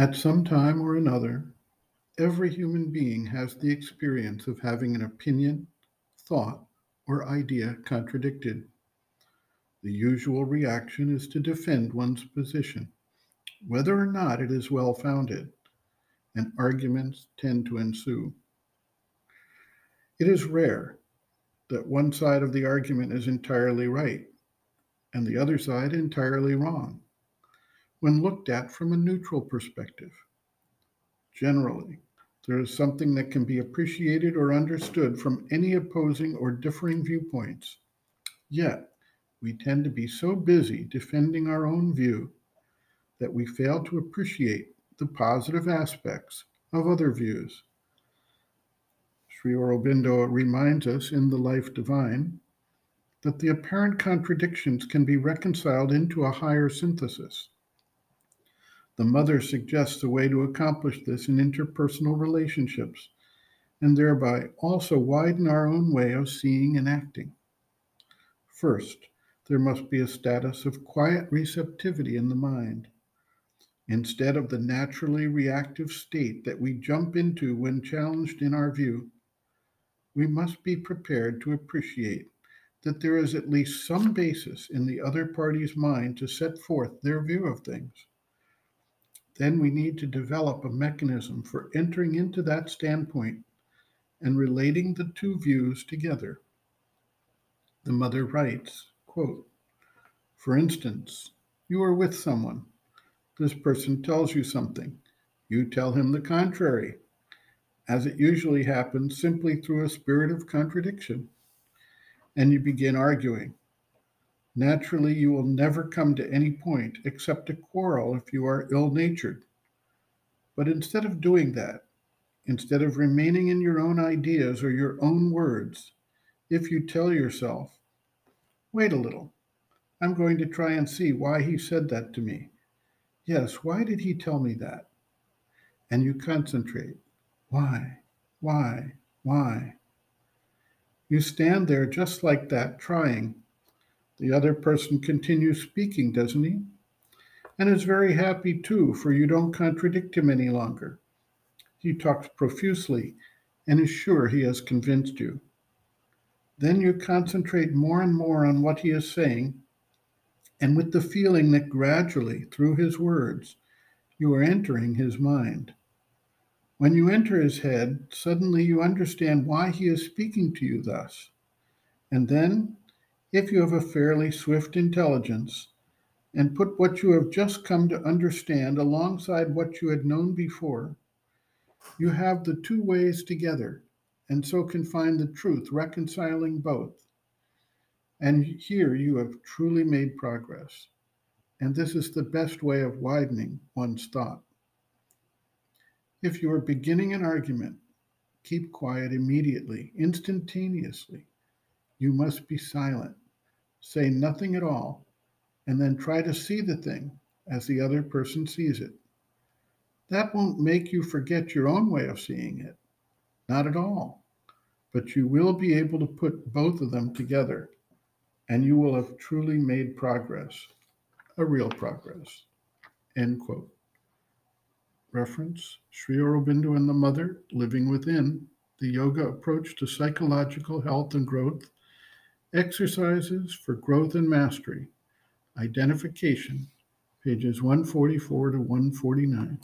At some time or another, every human being has the experience of having an opinion, thought, or idea contradicted. The usual reaction is to defend one's position, whether or not it is well founded, and arguments tend to ensue. It is rare that one side of the argument is entirely right and the other side entirely wrong when looked at from a neutral perspective. Generally, there is something that can be appreciated or understood from any opposing or differing viewpoints. Yet, we tend to be so busy defending our own view that we fail to appreciate the positive aspects of other views. Sri Aurobindo reminds us in The Life Divine that the apparent contradictions can be reconciled into a higher synthesis. The mother suggests a way to accomplish this in interpersonal relationships and thereby also widen our own way of seeing and acting. First, there must be a status of quiet receptivity in the mind. Instead of the naturally reactive state that we jump into when challenged in our view, we must be prepared to appreciate that there is at least some basis in the other party's mind to set forth their view of things. Then we need to develop a mechanism for entering into that standpoint and relating the two views together. The mother writes, quote, For instance, you are with someone. This person tells you something. You tell him the contrary, as it usually happens simply through a spirit of contradiction and you begin arguing. Naturally, you will never come to any point except a quarrel if you are ill natured. But instead of doing that, instead of remaining in your own ideas or your own words, if you tell yourself, wait a little, I'm going to try and see why he said that to me. Yes, why did he tell me that? And you concentrate. Why? Why? Why? You stand there just like that, trying. The other person continues speaking, doesn't he? And is very happy too, for you don't contradict him any longer. He talks profusely and is sure he has convinced you. Then you concentrate more and more on what he is saying, and with the feeling that gradually, through his words, you are entering his mind. When you enter his head, suddenly you understand why he is speaking to you thus. And then, if you have a fairly swift intelligence, and put what you have just come to understand alongside what you had known before, you have the two ways together, and so can find the truth reconciling both. And here you have truly made progress. And this is the best way of widening one's thought. If you are beginning an argument, keep quiet immediately, instantaneously. You must be silent. Say nothing at all, and then try to see the thing as the other person sees it. That won't make you forget your own way of seeing it. Not at all. But you will be able to put both of them together, and you will have truly made progress, a real progress. End quote. Reference Sri Aurobindo and the Mother, Living Within, the Yoga Approach to Psychological Health and Growth, Exercises for Growth and Mastery, Identification, pages 144 to 149.